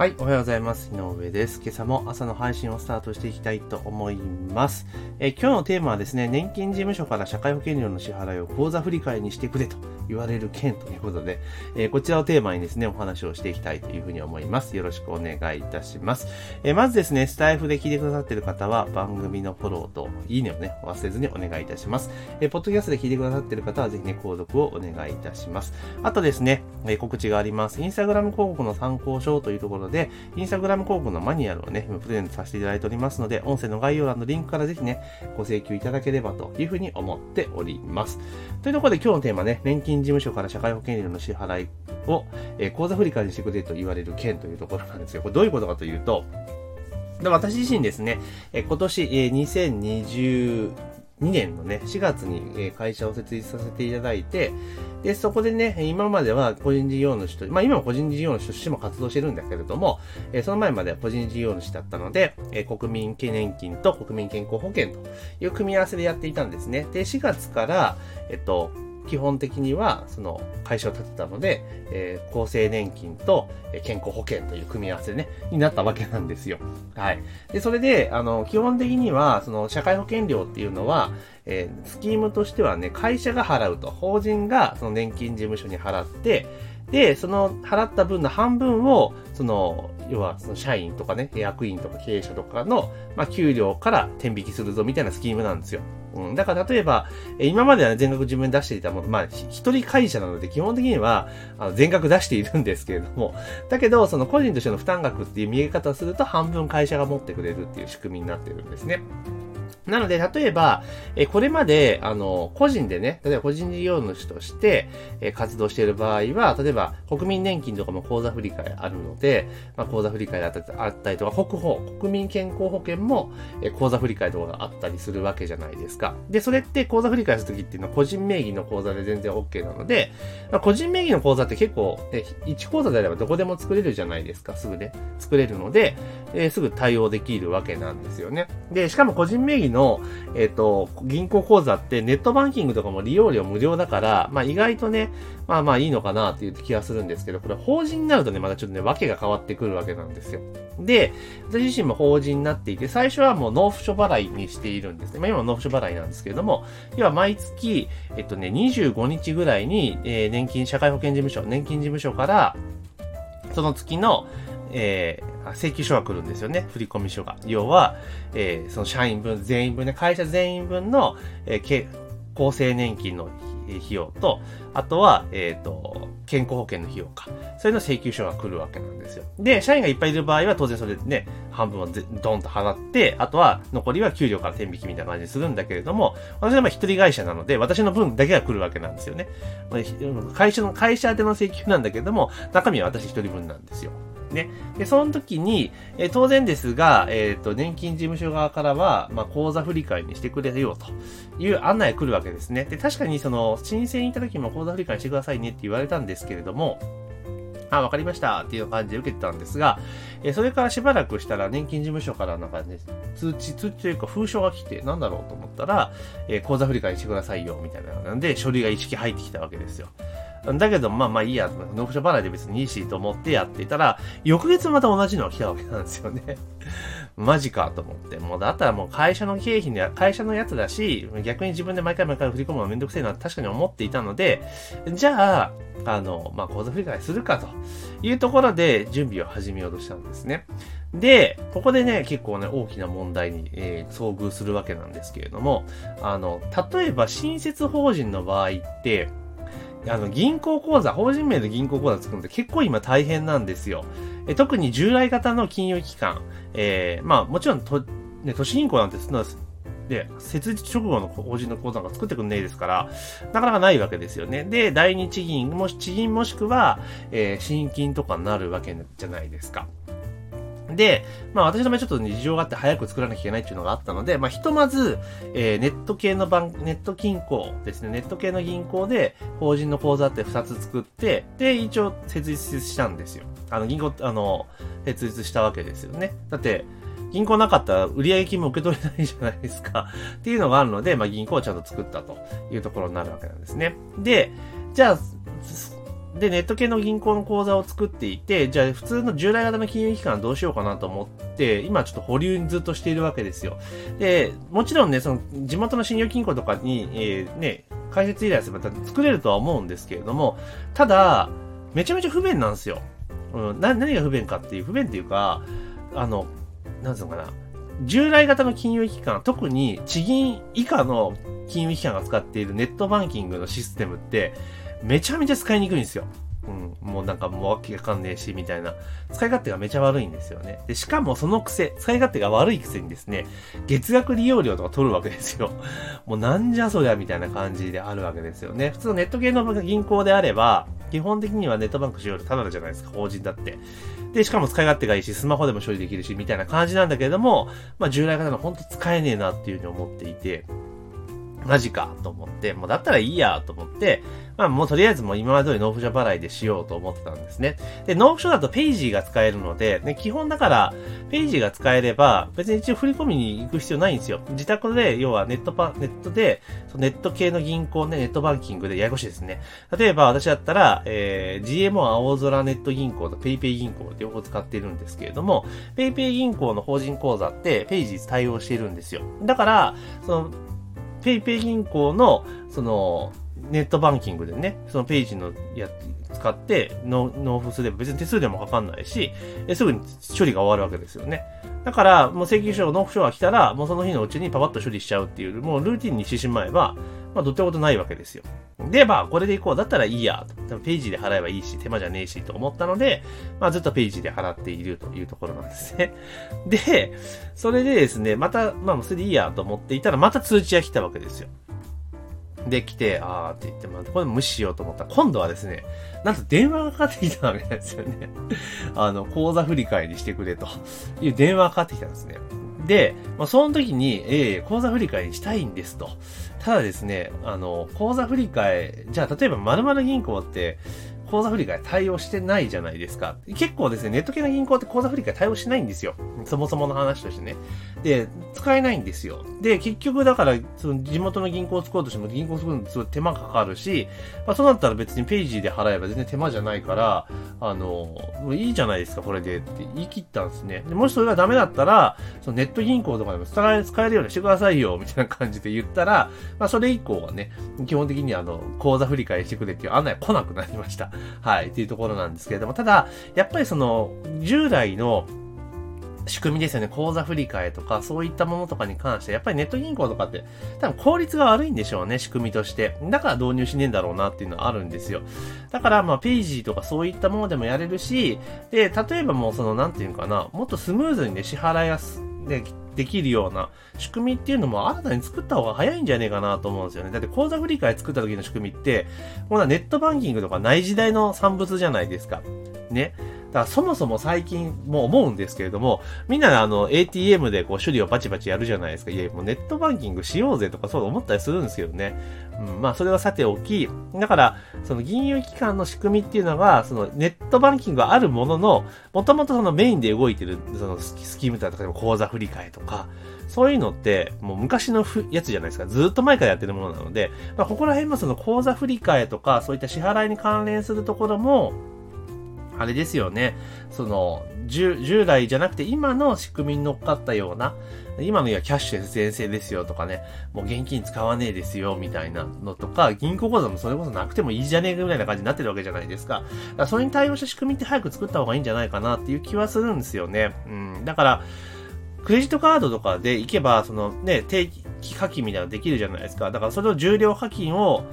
はい、おはようございます。井上です。今朝も朝の配信をスタートしていきたいと思います。え今日のテーマはですね、年金事務所から社会保険料の支払いを口座振り替えにしてくれと言われる件ということで、えこちらをテーマにですね、お話をしていきたいというふうに思います。よろしくお願いいたします。えまずですね、スタイフで聞いてくださっている方は番組のフォローといいねをね、忘れずにお願いいたします。えポッドキャストで聞いてくださっている方はぜひね、購読をお願いいたします。あとですね、え告知があります。インスタグラム広告の参考書というところで、インスタグラム広告のマニュアルをね、プレゼントさせていただいておりますので、音声の概要欄のリンクからぜひね、ご請求いただければというふうに思っております。というところで今日のテーマね、年金事務所から社会保険料の支払いを、えー、口座振り替にしてくれと言われる件というところなんですよ。これどういうことかというと、で私自身ですね、え今年、え、2020 2年のね、4月に会社を設立させていただいて、で、そこでね、今までは個人事業主と、まあ今も個人事業主としても活動してるんだけれども、えその前までは個人事業主だったので、え国民懸念金と国民健康保険という組み合わせでやっていたんですね。で、4月から、えっと、基本的には、その会社を立てたので、えー、厚生年金と健康保険という組み合わせね、になったわけなんですよ。はい。で、それで、あの、基本的には、その社会保険料っていうのは、えー、スキームとしてはね、会社が払うと、法人がその年金事務所に払って、で、その払った分の半分を、その、要はその社員とかね、役員とか経営者とかの、まあ、給料から転引きするぞみたいなスキームなんですよ。うん。だから例えば、今までは、全額自分で出していたもの、まあ、一人会社なので基本的には、あの全額出しているんですけれども、だけど、その個人としての負担額っていう見え方をすると半分会社が持ってくれるっていう仕組みになってるんですね。なので、例えば、えこれまで、あの、個人でね、例えば個人事業主として、え活動している場合は、例えば、国民年金とかも口座振り替えあるので、まあ、口座振り替えあったりとか、国保、国民健康保険も、え口座振り替えとかがあったりするわけじゃないですか。で、それって口座振り替えするときっていうのは個人名義の口座で全然 OK なので、まあ、個人名義の口座って結構、ね、1口座であればどこでも作れるじゃないですか、すぐね。作れるので、えー、すぐ対応できるわけなんですよね。で、しかも個人名義の、えっ、ー、と、銀行口座ってネットバンキングとかも利用料無料だから、まあ意外とね、まあまあいいのかなっていう気がするんですけど、これ法人になるとね、またちょっとね、わけが変わってくるわけなんですよ。で、私自身も法人になっていて、最初はもう納付書払いにしているんですね。まあ今納付書払いなんですけれども、要は毎月、えっとね、25日ぐらいに、えー、年金社会保険事務所、年金事務所から、その月の、えー、請求書が来るんですよね。振込書が。要は、えー、その社員分、全員分ね、会社全員分の、えー、厚生年金の費用と、あとは、えっ、ー、と、健康保険の費用か。それの請求書が来るわけなんですよ。で、社員がいっぱいいる場合は当然それでね、半分をドンと払って、あとは残りは給料から転引きみたいな感じにするんだけれども、私はまあ一人会社なので、私の分だけが来るわけなんですよね。会社の、会社宛ての請求なんだけれども、中身は私一人分なんですよ。ね。で、その時に、えー、当然ですが、えっ、ー、と、年金事務所側からは、まあ、口座振替にしてくれよという案内が来るわけですね。で、確かにその、申請に行った時も口座振替してくださいねって言われたんですけれども、あ、わかりましたっていう感じで受けてたんですが、え、それからしばらくしたら年金事務所からなんかね、通知、通知というか封書が来て、なんだろうと思ったら、えー、口座振替してくださいよ、みたいな。なんで、書類が一式入ってきたわけですよ。だけど、まあまあいいや、納付書払いで別にいいしと思ってやっていたら、翌月また同じのが来たわけなんですよね。マジかと思って。もうだったらもう会社の経費には、会社のやつだし、逆に自分で毎回毎回振り込むのめんどくせえなって確かに思っていたので、じゃあ、あの、まあ、口座振り替えするかというところで準備を始めようとしたんですね。で、ここでね、結構ね、大きな問題に、えー、遭遇するわけなんですけれども、あの、例えば、新設法人の場合って、あの、銀行口座、法人名で銀行口座作るのって結構今大変なんですよ。え特に従来型の金融機関、えー、まあもちろんと、ね、都市銀行なんてそんな、で、設立直後の法人の口座が作ってくんねえですから、なかなかないわけですよね。で、第二地銀、もし地銀もしくは、えー、新金とかになるわけじゃないですか。で、まあ私の場合ちょっと事情があって早く作らなきゃいけないっていうのがあったので、まあひとまず、えー、ネット系のバン、ネット銀行ですね、ネット系の銀行で法人の口座って2つ作って、で、一応設立したんですよ。あの、銀行、あの、設立したわけですよね。だって、銀行なかったら売上金も受け取れないじゃないですか。っていうのがあるので、まあ銀行をちゃんと作ったというところになるわけなんですね。で、じゃあ、で、ネット系の銀行の口座を作っていて、じゃあ普通の従来型の金融機関どうしようかなと思って、今ちょっと保留にずっとしているわけですよ。で、もちろんね、その地元の信用金庫とかに、えー、ね、開設依頼すれば作れるとは思うんですけれども、ただ、めちゃめちゃ不便なんですよ。うん、な何が不便かっていう、不便っていうか、あの、なんつうのかな。従来型の金融機関、特に地銀以下の金融機関が使っているネットバンキングのシステムって、めちゃめちゃ使いにくいんですよ。うん、もうなんかもうわけわかんねえし、みたいな。使い勝手がめちゃ悪いんですよね。で、しかもその癖、使い勝手が悪いくせにですね、月額利用料とか取るわけですよ。もうなんじゃそりゃみたいな感じであるわけですよね。普通のネット系の銀行であれば、基本的にはネットバンク使用料タダじゃないですか、法人だって。で、しかも使い勝手がいいし、スマホでも処理できるし、みたいな感じなんだけれども、まあ従来型の本当使えねえなっていうふうに思っていて、マジかと思って、もうだったらいいやと思って、まあもうとりあえずもう今まで通り納付書払いでしようと思ってたんですね。で、納付書だとページーが使えるので、ね、基本だから、ページーが使えれば、別に一応振り込みに行く必要ないんですよ。自宅で、要はネットパ、ネットで、そネット系の銀行ね、ネットバンキングでややこしいですね。例えば私だったら、えー、GMO 青空ネット銀行と PayPay 銀行両方使っているんですけれども、PayPay 銀行の法人口座ってページー対応しているんですよ。だから、その、ペイペイ銀行の、その、ネットバンキングでね、そのページのや使って納付すれば別に手数料もかかんないし、すぐに処理が終わるわけですよね。だから、もう請求書、納付書が来たら、もうその日のうちにパパッと処理しちゃうっていう、もうルーティンにしてしまえば、まあ、どってことないわけですよ。で、まあ、これでいこう。だったらいいや。ページで払えばいいし、手間じゃねえし、と思ったので、まあ、ずっとページで払っているというところなんですね。で、それでですね、また、まあ、それでいいやと思っていたら、また通知が来たわけですよ。で、来て、あーって言って、まあ、これ無視しようと思ったら、今度はですね、なんと電話がかかってきたわけなんですよね。あの、口座振り替えにしてくれという電話がかかってきたんですね。で、まあ、その時に、ええー、口座振り替えしたいんですと。ただですね、あの、口座振り替え、じゃあ例えば〇〇銀行って、口座振替対応してないじゃないですか。結構ですね、ネット系の銀行って口座振替対応しないんですよ。そもそもの話としてね。で、使えないんですよ。で、結局だから、その地元の銀行を作ろうとしても銀行を作るのすごい手間かかるし、まあそうなったら別にページで払えば全然手間じゃないから、あの、いいじゃないですか、これでって言い切ったんですね。でもしそれがダメだったら、そのネット銀行とかでも使えるようにしてくださいよ、みたいな感じで言ったら、まあそれ以降はね、基本的にあの、口座振替してくれっていう案内来なくなりました。はい、っていうところなんですけれども、ただ、やっぱりその、従来の、仕組みですよね。口座振替とか、そういったものとかに関して、やっぱりネット銀行とかって、多分効率が悪いんでしょうね、仕組みとして。だから導入しねえんだろうなっていうのはあるんですよ。だから、まあ、ページとかそういったものでもやれるし、で、例えばもうその、なんていうかな、もっとスムーズにね、支払いやす、で、できるような仕組みっていうのも新たに作った方が早いんじゃねえかなと思うんですよね。だって口座振替作った時の仕組みって、ほなネットバンキングとかない時代の産物じゃないですか。ね。だからそもそも最近もう思うんですけれども、みんなあの ATM でこう処理をバチバチやるじゃないですか。いや、もうネットバンキングしようぜとかそう思ったりするんですけどね。うん、まあそれはさておき、だからその銀融機関の仕組みっていうのが、そのネットバンキングがあるものの、もともとそのメインで動いてるそのスキームとかでも口座振り替えとか、そういうのって、もう昔のやつじゃないですか。ずっと前からやってるものなので、まあ、ここら辺もその口座振り替えとか、そういった支払いに関連するところも、あれですよね。その、従来じゃなくて今の仕組みに乗っかったような、今のいやキャッシュ先生ですよとかね、もう現金使わねえですよみたいなのとか、銀行口座もそれこそなくてもいいじゃねえぐらいな感じになってるわけじゃないですか。だからそれに対応した仕組みって早く作った方がいいんじゃないかなっていう気はするんですよね。うん。だから、クレジットカードとかで行けば、そのね、定期課金みたいなのできるじゃないですか。だからそれを重量課金を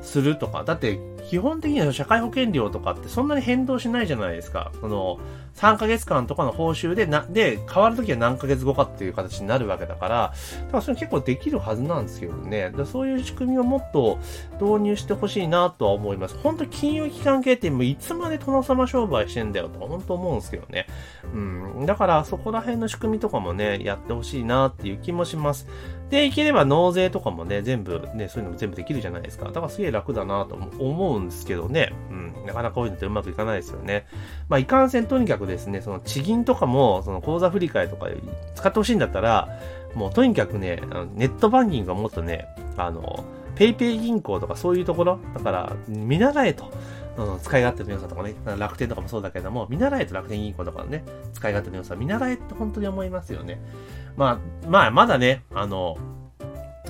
するとか。だって、基本的には社会保険料とかってそんなに変動しないじゃないですか。その、3ヶ月間とかの報酬でな、で、変わるときは何ヶ月後かっていう形になるわけだから、だからそれ結構できるはずなんですけどね。だそういう仕組みをもっと導入してほしいなとは思います。本当金融機関系ってもういつまで殿様商売してんだよと本当思うんですけどね。うん。だからそこら辺の仕組みとかもね、やってほしいなっていう気もします。で、いければ納税とかもね、全部ね、そういうのも全部できるじゃないですか。だからすげえ楽だなと思うんですけどね。うん。なかなかこういうのってうまくいかないですよね。まあ、いかんせんとにかくですね、その地銀とかも、その口座振替とか使ってほしいんだったら、もうとにかくね、ネットバンキングがもっとね、あの、ペイペイ銀行とかそういうところ、だから見習えと。うん、使い勝手の良さとかね、楽天とかもそうだけども、見習えと楽天銀行とかのね、使い勝手の良さ、見習えって本当に思いますよね。まあ、まあ、まだね、あの、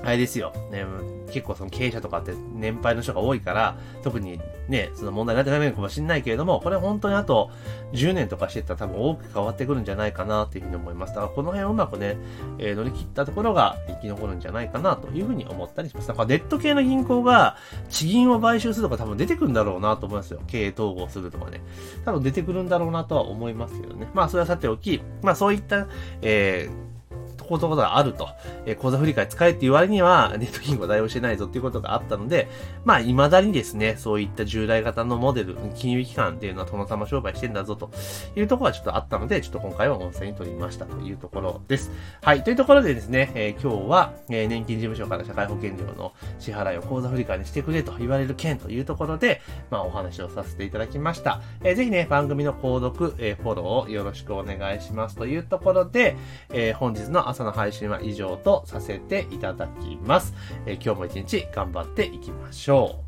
あれですよ。ね、結構その経営者とかって年配の人が多いから、特にね、その問題になってないのかもしれないけれども、これ本当にあと10年とかしてたら多分多く変わってくるんじゃないかなっていうふうに思います。だからこの辺をうまくね、えー、乗り切ったところが生き残るんじゃないかなというふうに思ったりします。だからネット系の銀行が地銀を買収するとか多分出てくるんだろうなと思いますよ。経営統合するとかね。多分出てくるんだろうなとは思いますけどね。まあそれはさておき、まあそういった、えーことがあると、えー、口座振替使えって言われには、ネット銀行対応してないぞっていうことがあったので、まあ、未だにですね、そういった従来型のモデル、金融機関っていうのは殿様商売してんだぞというところがちょっとあったので、ちょっと今回は音声に取りましたというところです。はい。というところでですね、えー、今日は、えー、年金事務所から社会保険料の支払いを口座振替にしてくれと言われる件というところで、まあ、お話をさせていただきました。えー、ぜひね、番組の購読、えー、フォローをよろしくお願いしますというところで、えー、本日の朝の配信は以上とさせていただきます。え、今日も一日頑張っていきましょう。